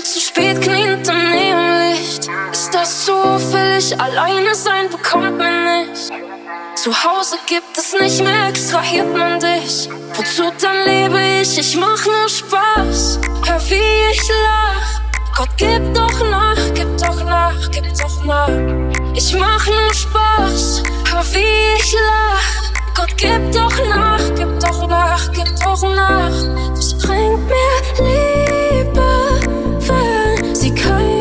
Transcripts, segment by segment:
Tag zu spät kniend im Neonlicht. Ist das zufällig? Alleine sein bekommt man nicht. Zu Hause gibt es nicht mehr, extrahiert man dich. Wozu dann lebe ich? Ich mach nur Spaß. Hör, wie ich lach. Gott, gib doch nach, gib doch nach, gib doch nach. Ich mach nur Spaß. Hör, wie ich lach. Gott, gib doch nach, gib doch nach, gib doch nach. Was bringt mir Liebe? because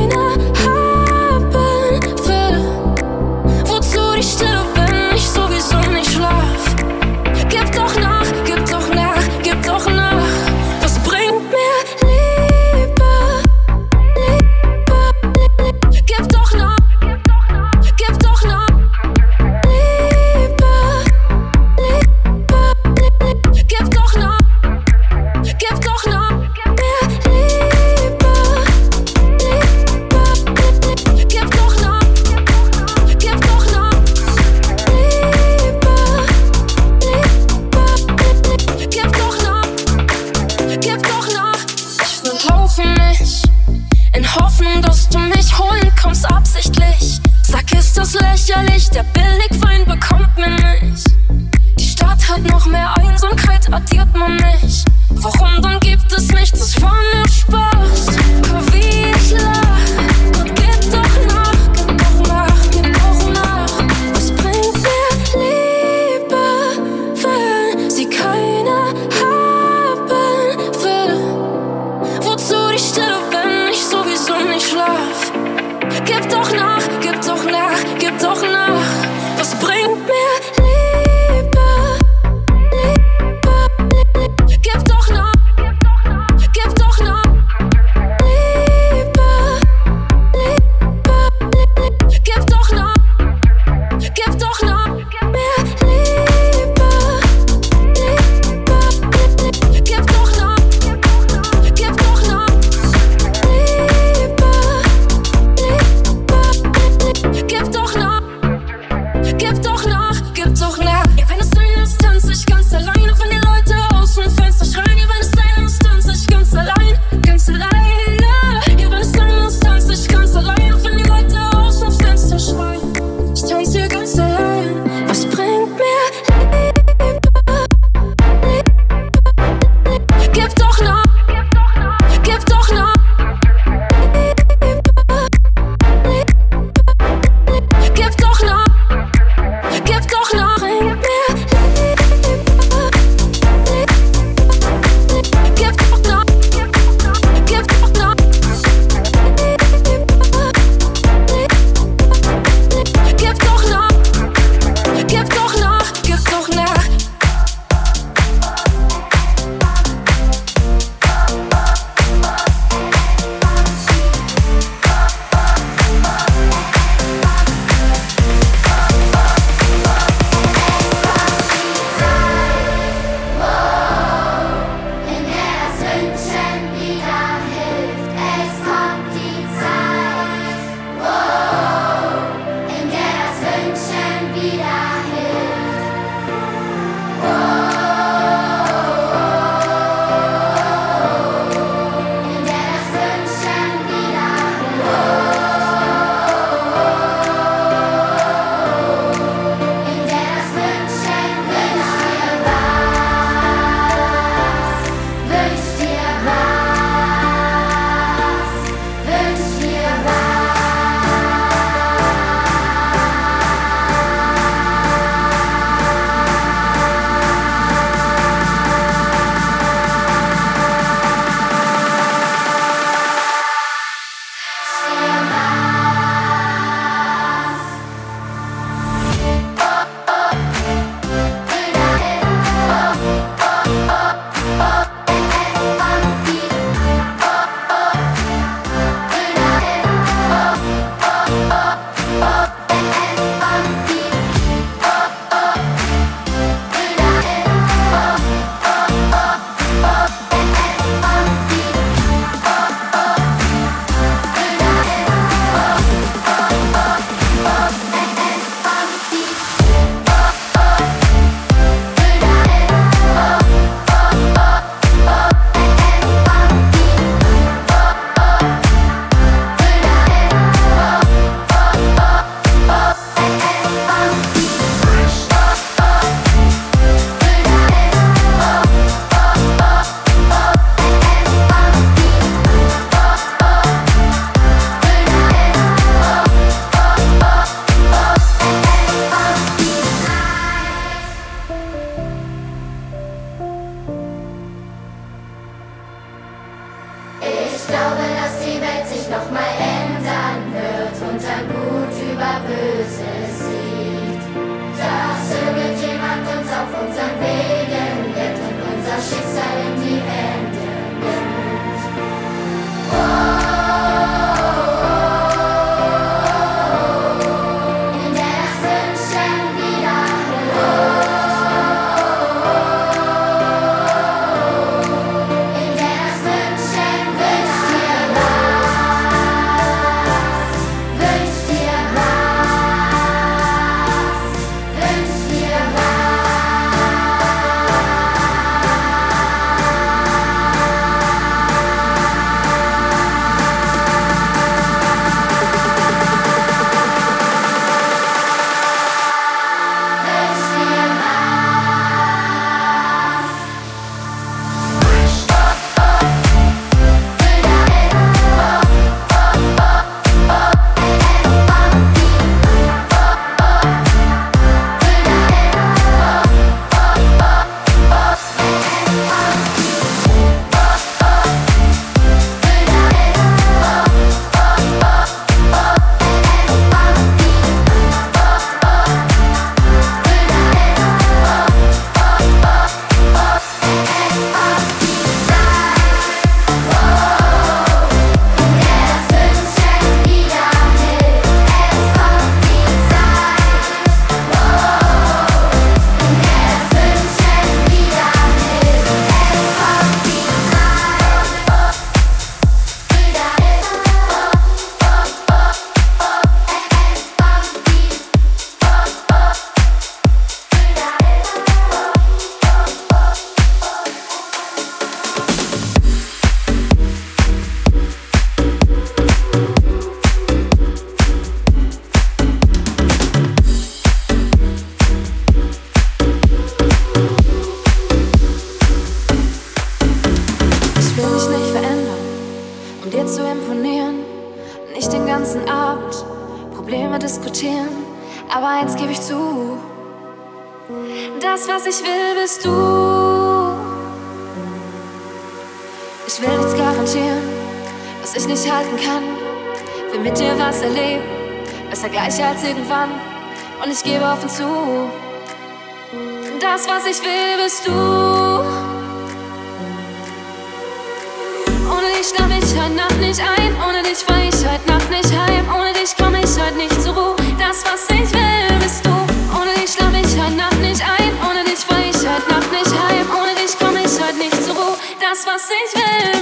vocês verem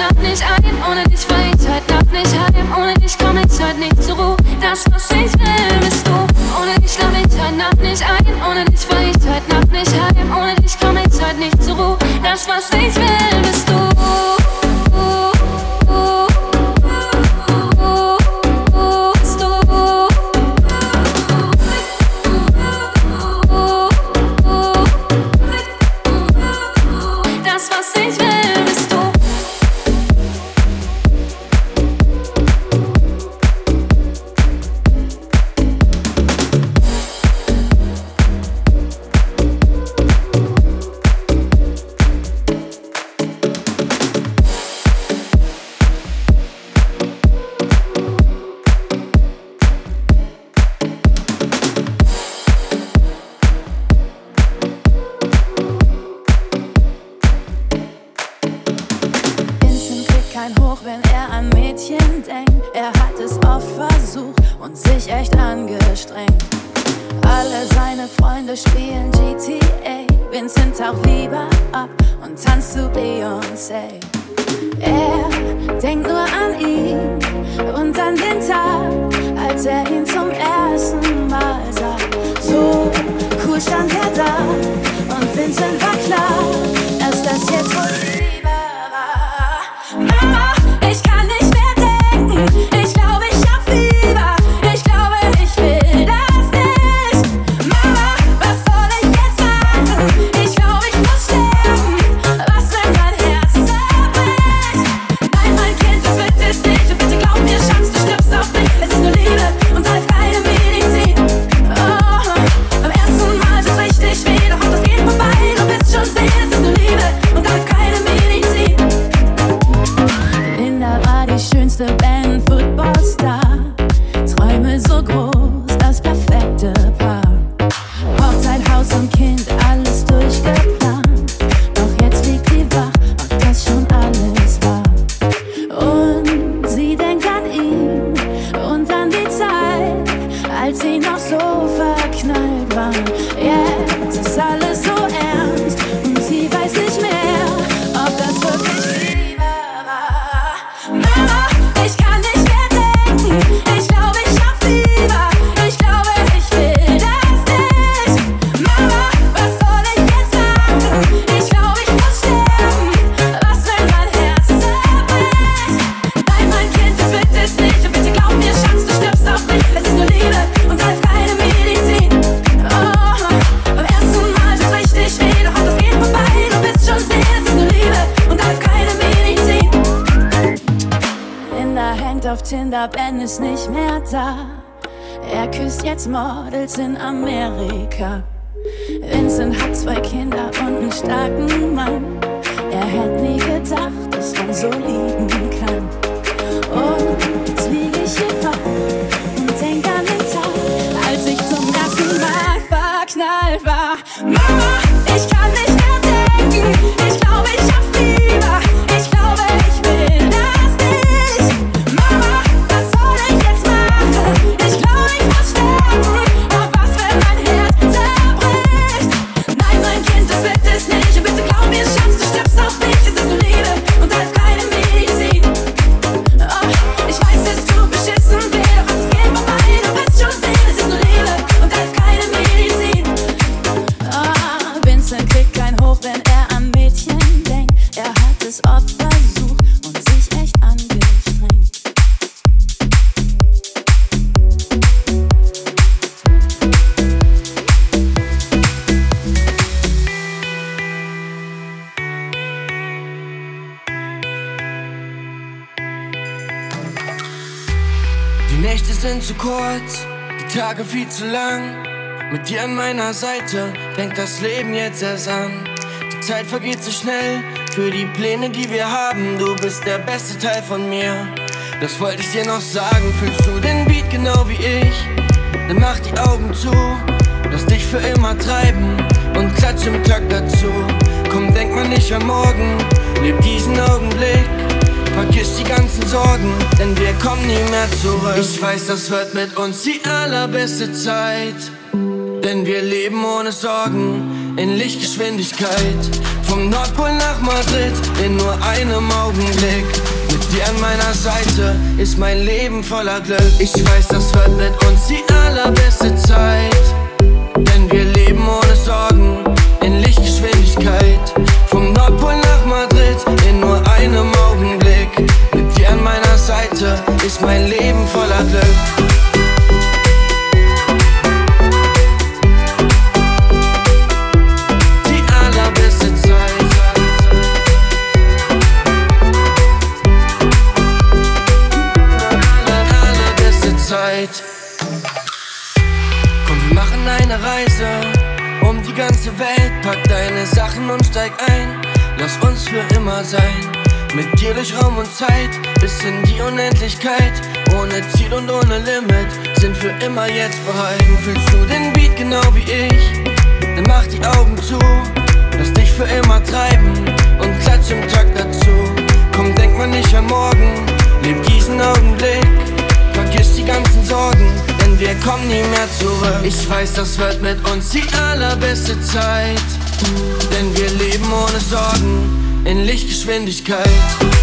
an nicht on ohne dich verlassen. als Models in Amerika. Vincent hat zwei Kinder und einen starken Mann. Er hätte nie gedacht, dass man so lieben zu kurz, die Tage viel zu lang. Mit dir an meiner Seite fängt das Leben jetzt erst an. Die Zeit vergeht so schnell für die Pläne, die wir haben. Du bist der beste Teil von mir. Das wollte ich dir noch sagen. Fühlst du den Beat genau wie ich? Dann mach die Augen zu. Lass dich für immer treiben und klatsch im Takt dazu. Komm, denk mal nicht an morgen, leb diesen Augenblick. Vergiss die ganzen Sorgen, denn wir kommen nie mehr zurück. Ich weiß, das wird mit uns die allerbeste Zeit. Denn wir leben ohne Sorgen in Lichtgeschwindigkeit. Vom Nordpol nach Madrid in nur einem Augenblick. Mit dir an meiner Seite ist mein Leben voller Glück. Ich weiß, das wird mit uns die allerbeste Zeit. Denn wir leben ohne Sorgen in Lichtgeschwindigkeit. Vom Nordpol nach Madrid in nur einem Augenblick. Seite ist mein Leben voller Glück. Die allerbeste Zeit. Aller, allerbeste Zeit. Komm, wir machen eine Reise um die ganze Welt. Pack deine Sachen und steig ein. Lass uns für immer sein. Mit dir durch Raum und Zeit bis in die Unendlichkeit. Ohne Ziel und ohne Limit sind für immer jetzt bereit. Fühlst du den Beat genau wie ich? Dann mach die Augen zu. Lass dich für immer treiben und klatsch im Takt dazu. Komm, denk mal nicht an morgen. Leb diesen Augenblick. Vergiss die ganzen Sorgen, denn wir kommen nie mehr zurück. Ich weiß, das wird mit uns die allerbeste Zeit. Denn wir leben ohne Sorgen in Lichtgeschwindigkeit.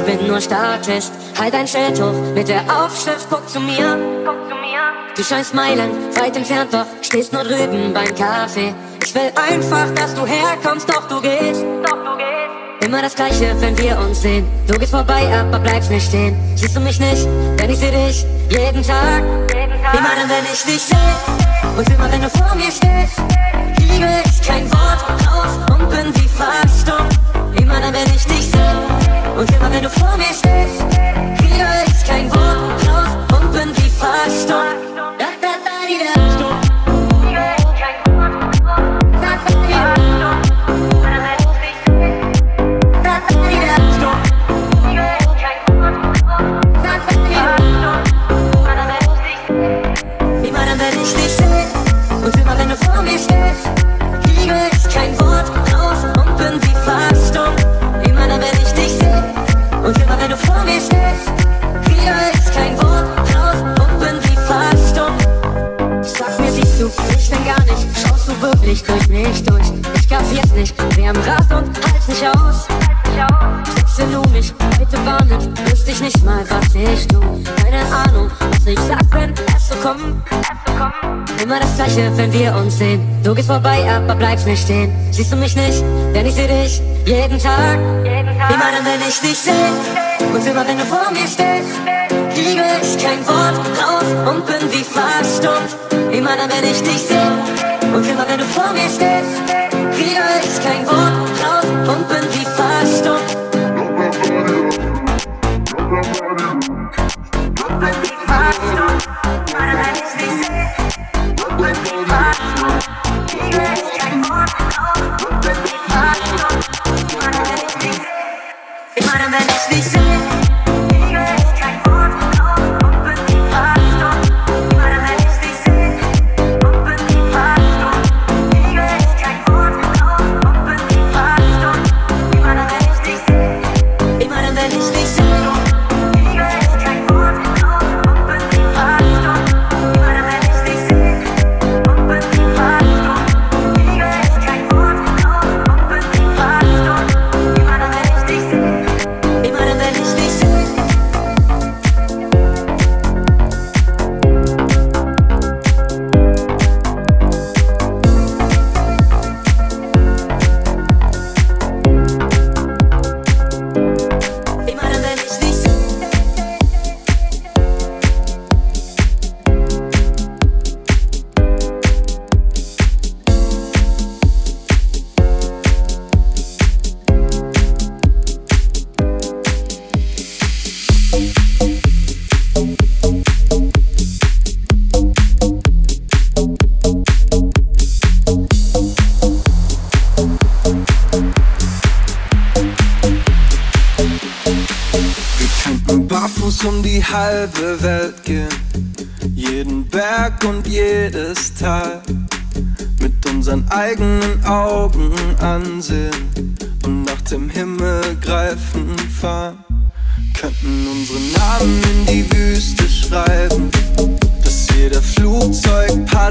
Ich bin nur Statist. Halt dein Schild hoch mit der Aufschrift, guck zu mir. Guck zu mir. Du scheinst Meilen, weit entfernt, doch stehst nur drüben beim Kaffee. Ich will einfach, dass du herkommst, doch du gehst. Doch du gehst. Immer das Gleiche, wenn wir uns sehen. Du gehst vorbei, aber bleibst nicht stehen. Siehst du mich nicht, denn ich seh dich jeden Tag. Jeden Tag. Immer dann, wenn ich dich seh. Und immer wenn du vor mir stehst, kriege ich kein Wort raus und bin wie verstummt. Immer dann, wenn ich dich seh. Und immer wenn du vor mir stehst, kriege ich kein Wort raus und bin wie verstummt. Wirklich durch mich durch? Ich kapier's nicht, wir haben Rast und halt's nicht aus. Sechse du mich heute war nicht, wüsste ich nicht mal, was ich tu. Keine Ahnung, was ich sag, wenn es so kommt. Immer das Gleiche, wenn wir uns sehen. Du gehst vorbei, aber bleibst nicht stehen. Siehst du mich nicht, denn ich seh dich jeden Tag. Immer dann, wenn ich dich seh und immer wenn du vor mir stehst, kriege ich kein Wort raus und bin wie verstummt. Immer dann, wenn ich dich seh und immer wenn du vor mir stehst, kriege ich kein Wort raus und bin wie verstummt.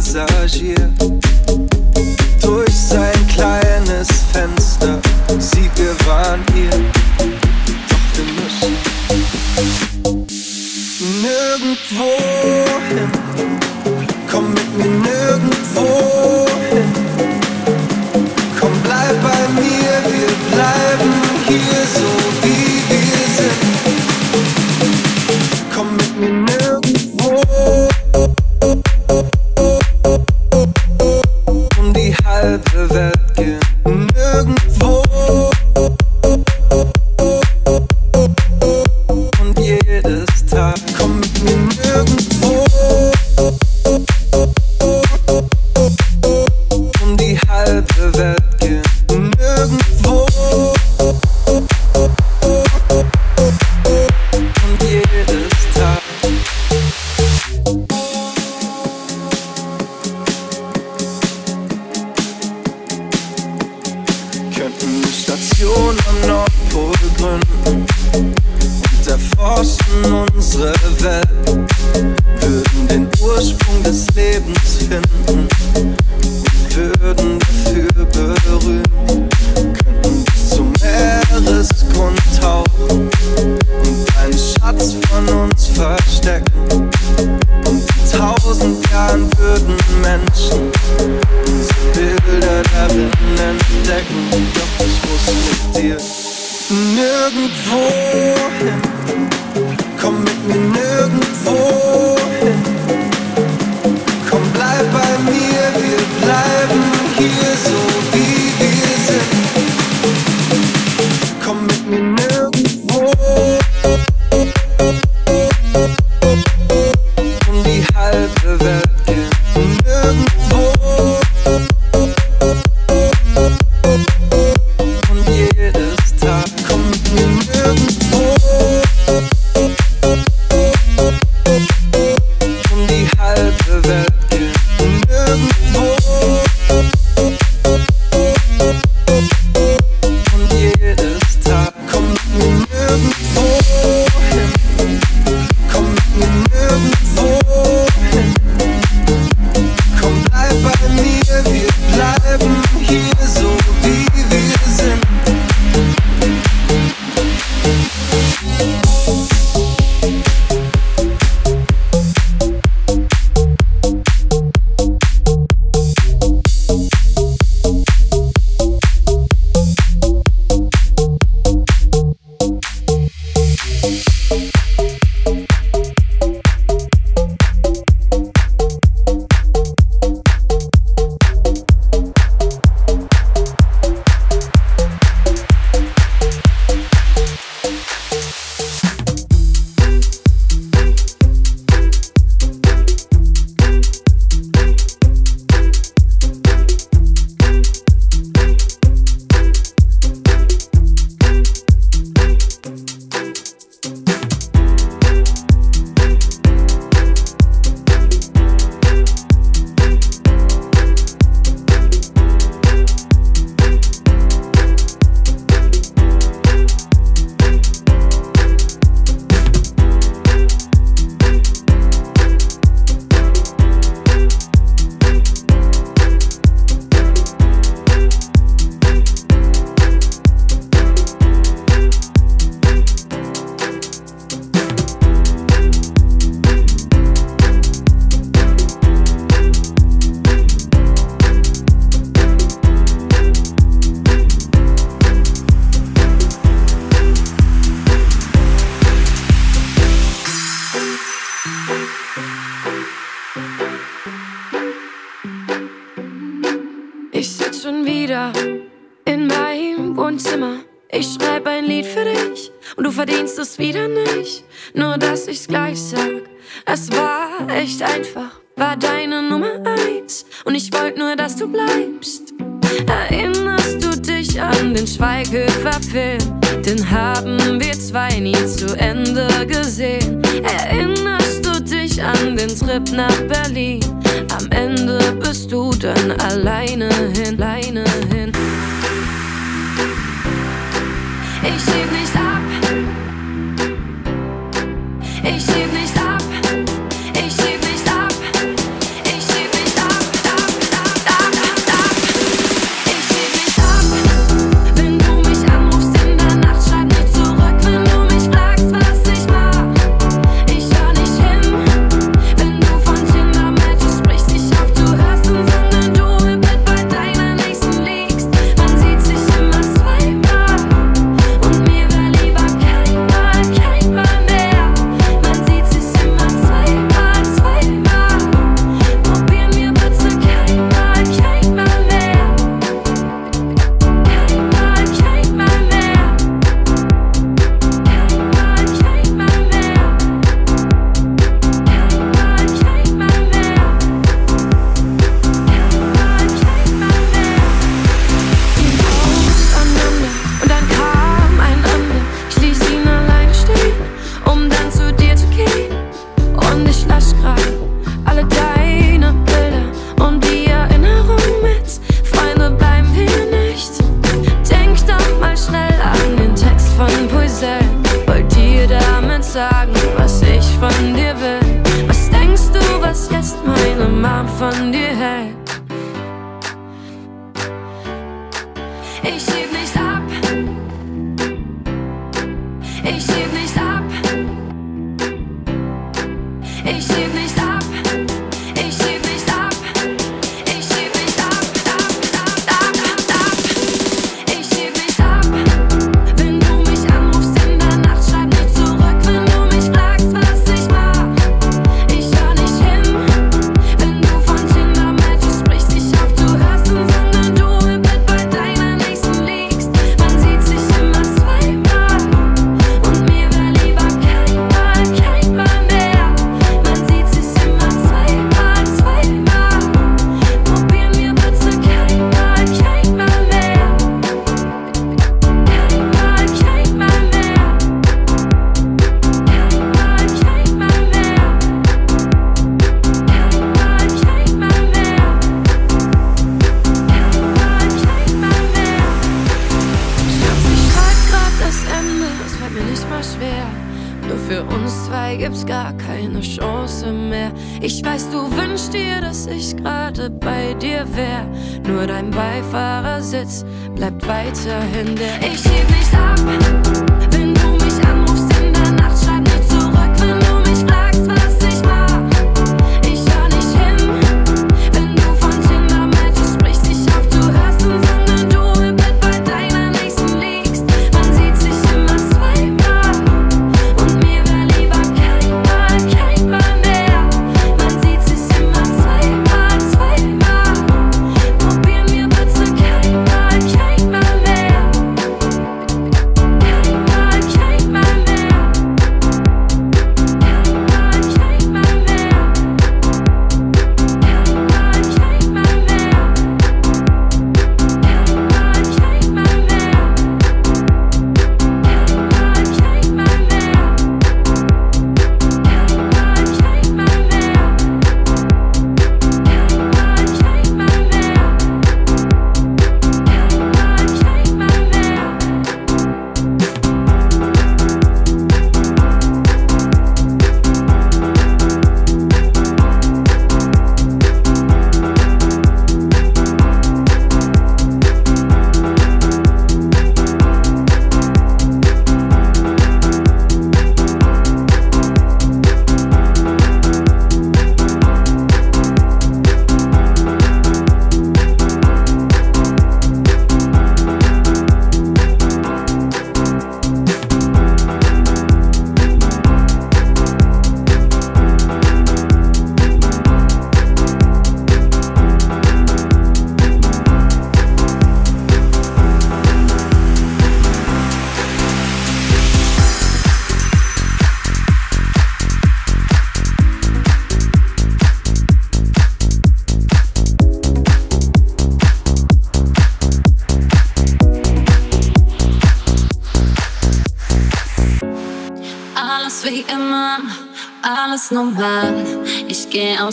Flugzeugpassagier durch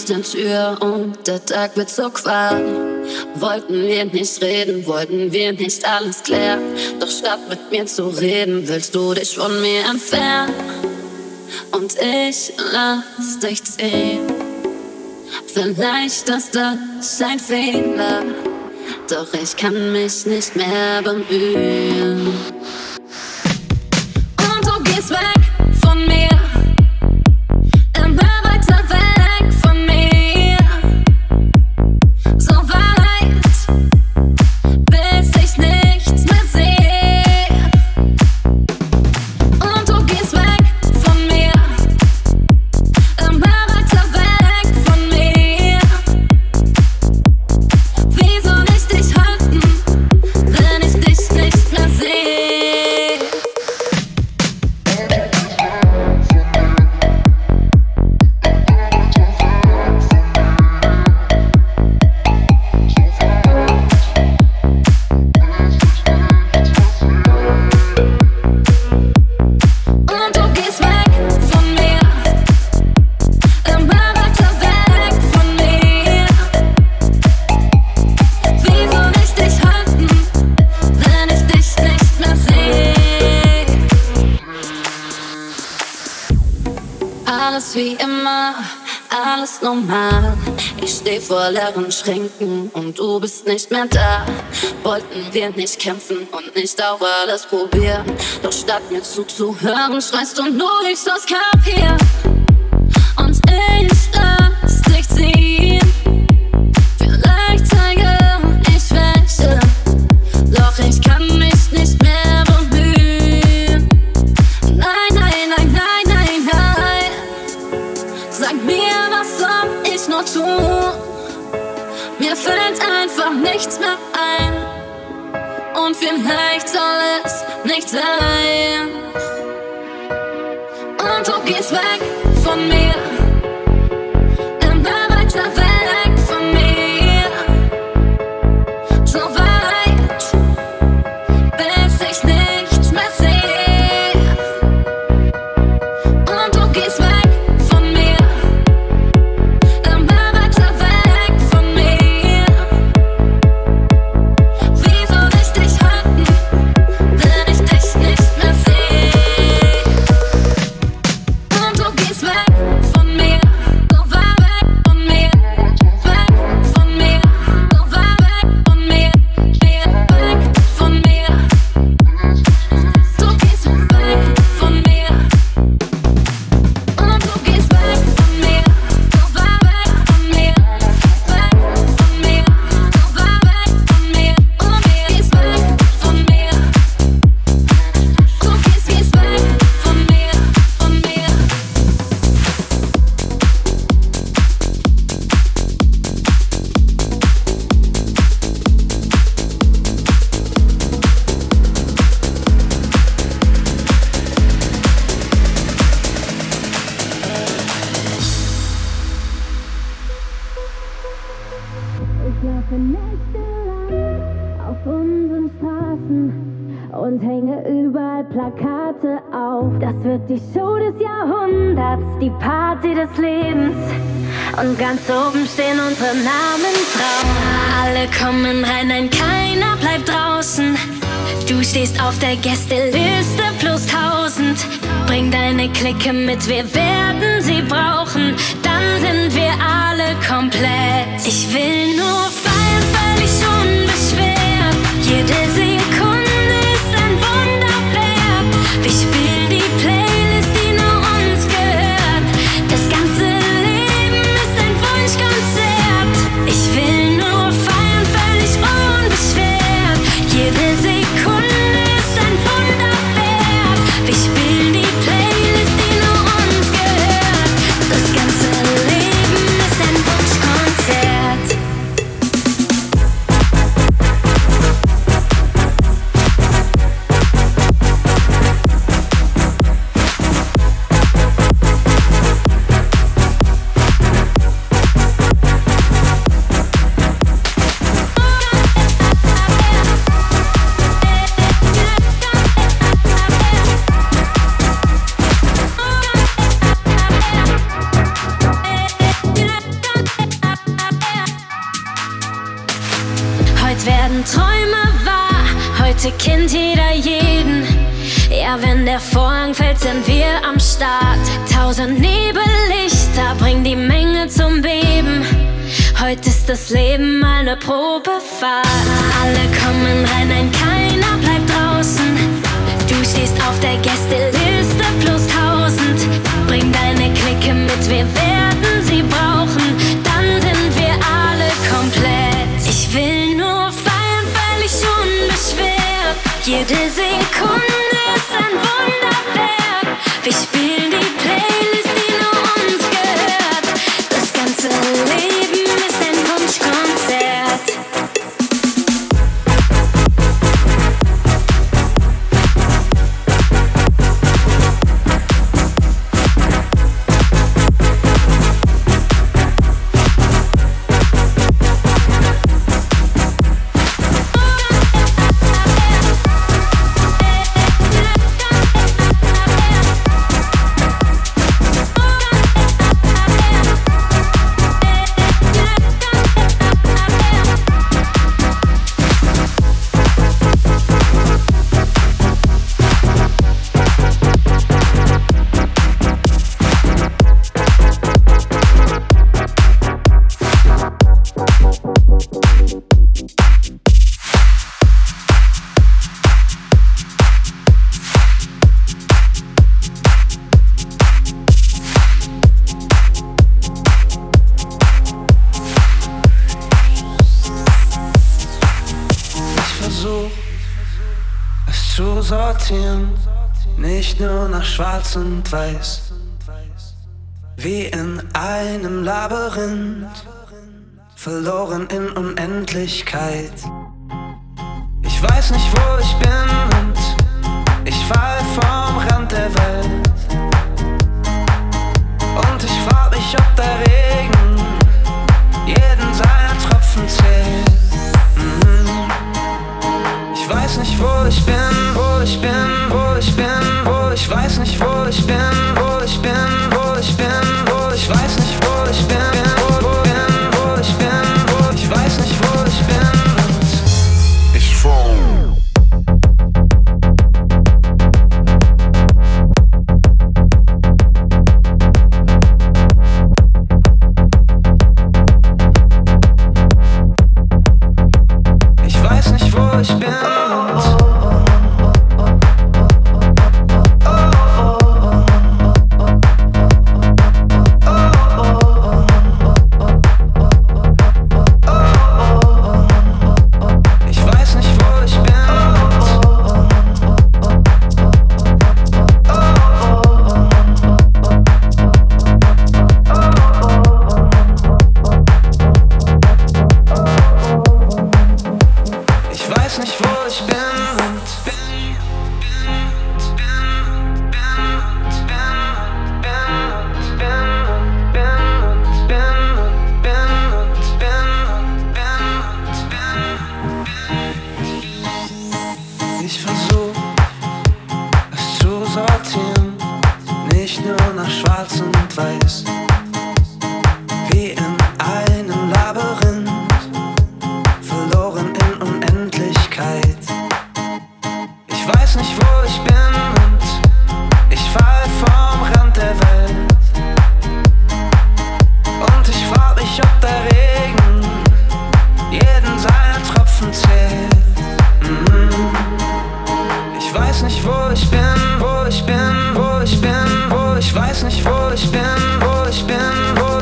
den Tür und der Tag wird so qual. Wollten wir nicht reden, wollten wir nicht alles klären. Doch statt mit mir zu reden, willst du dich von mir entfernen. Und ich lass dich ziehen. Vielleicht ist das ein Fehler, doch ich kann mich nicht mehr bemühen. nicht mehr da. Wollten wir nicht kämpfen und nicht auch alles probieren. Doch statt mir zuzuhören, schreist du nur, ich soll's kapieren. Und ich lass dich ziehen. Vielleicht zeige ich welche, doch ich kann nicht. nichts mehr ein. Und vielleicht soll es nicht sein. Und du gehst weg von mir. weiß, wie in einem Labyrinth, verloren in Unendlichkeit. Ich weiß nicht, wo ich bin und ich fall vom Rand der Welt. Und ich frag mich, ob der Regen jeden seiner Tropfen zählt. Mhm. Ich weiß nicht, wo ich bin, wo ich bin, wo ich bin ich weiß nicht, wo ich bin, wo ich bin.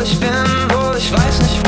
ich bin, wohl ich weiß nicht,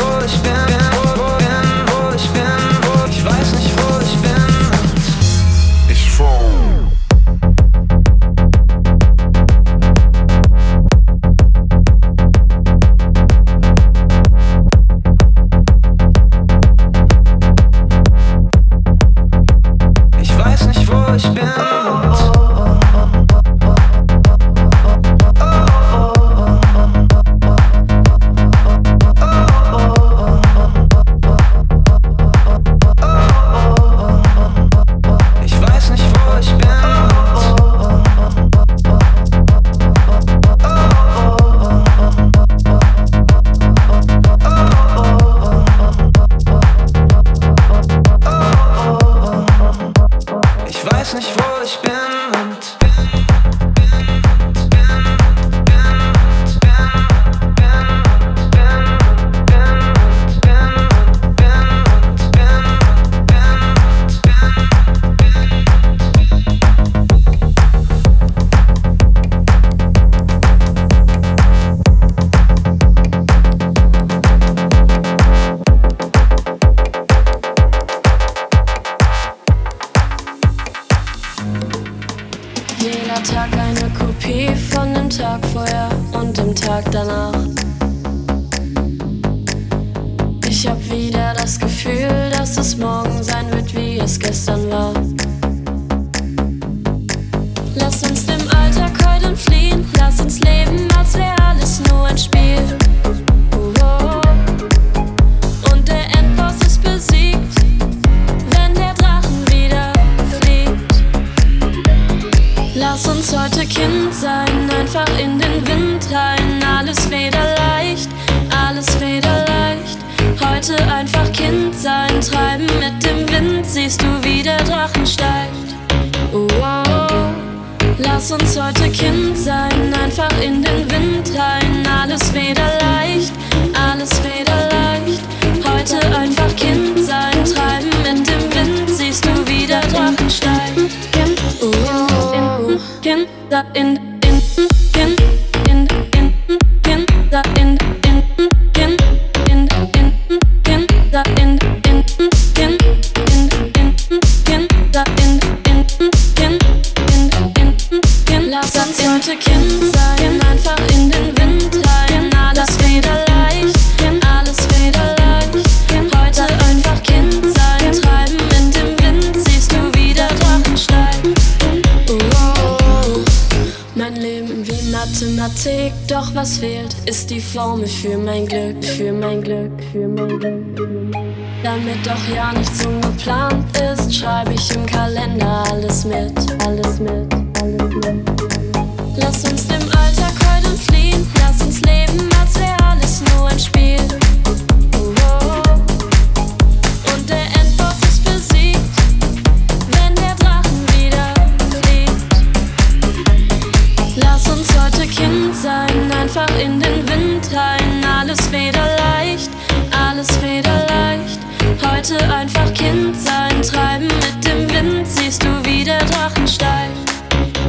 Kind sein, einfach in den Wind rein. Alles federleicht, alles federleicht. Heute einfach Kind sein, treiben mit dem Wind, siehst du, wie der Drachen steigt.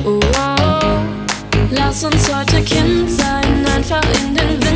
Oh, oh, oh. lass uns heute Kind sein, einfach in den Wind.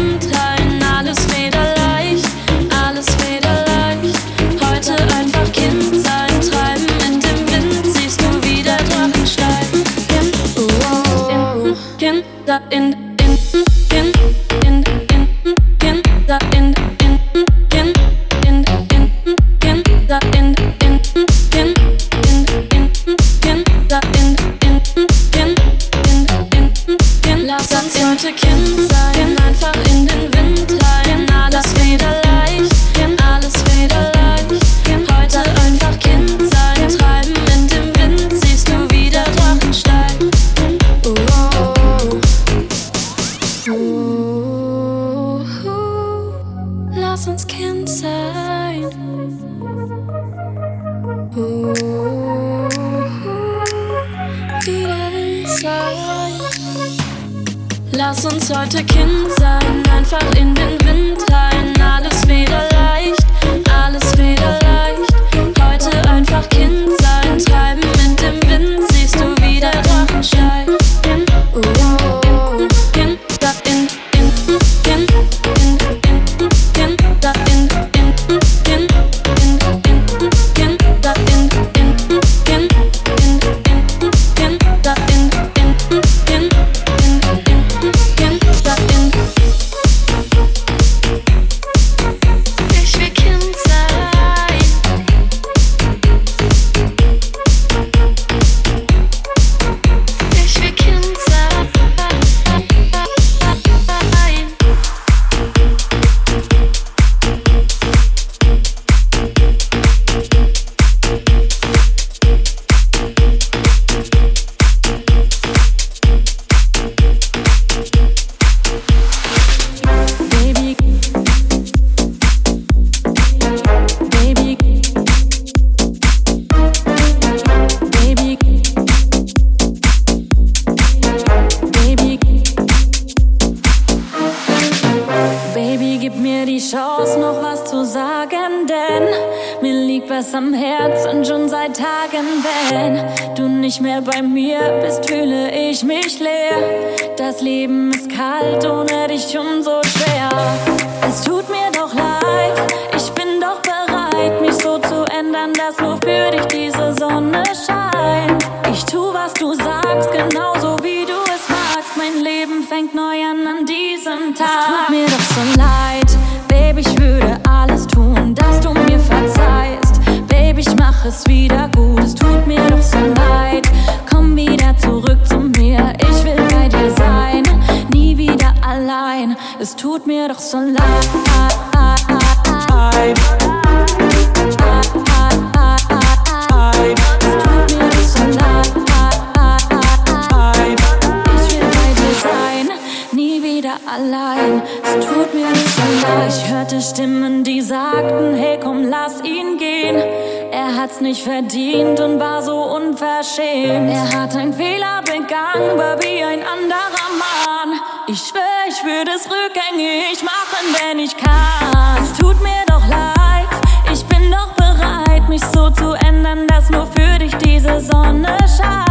Nicht verdient und war so unverschämt. Er hat einen Fehler begangen, war wie ein anderer Mann. Ich schwör, ich würde es rückgängig machen, wenn ich kann. Es tut mir doch leid, ich bin doch bereit, mich so zu ändern, dass nur für dich diese Sonne scheint.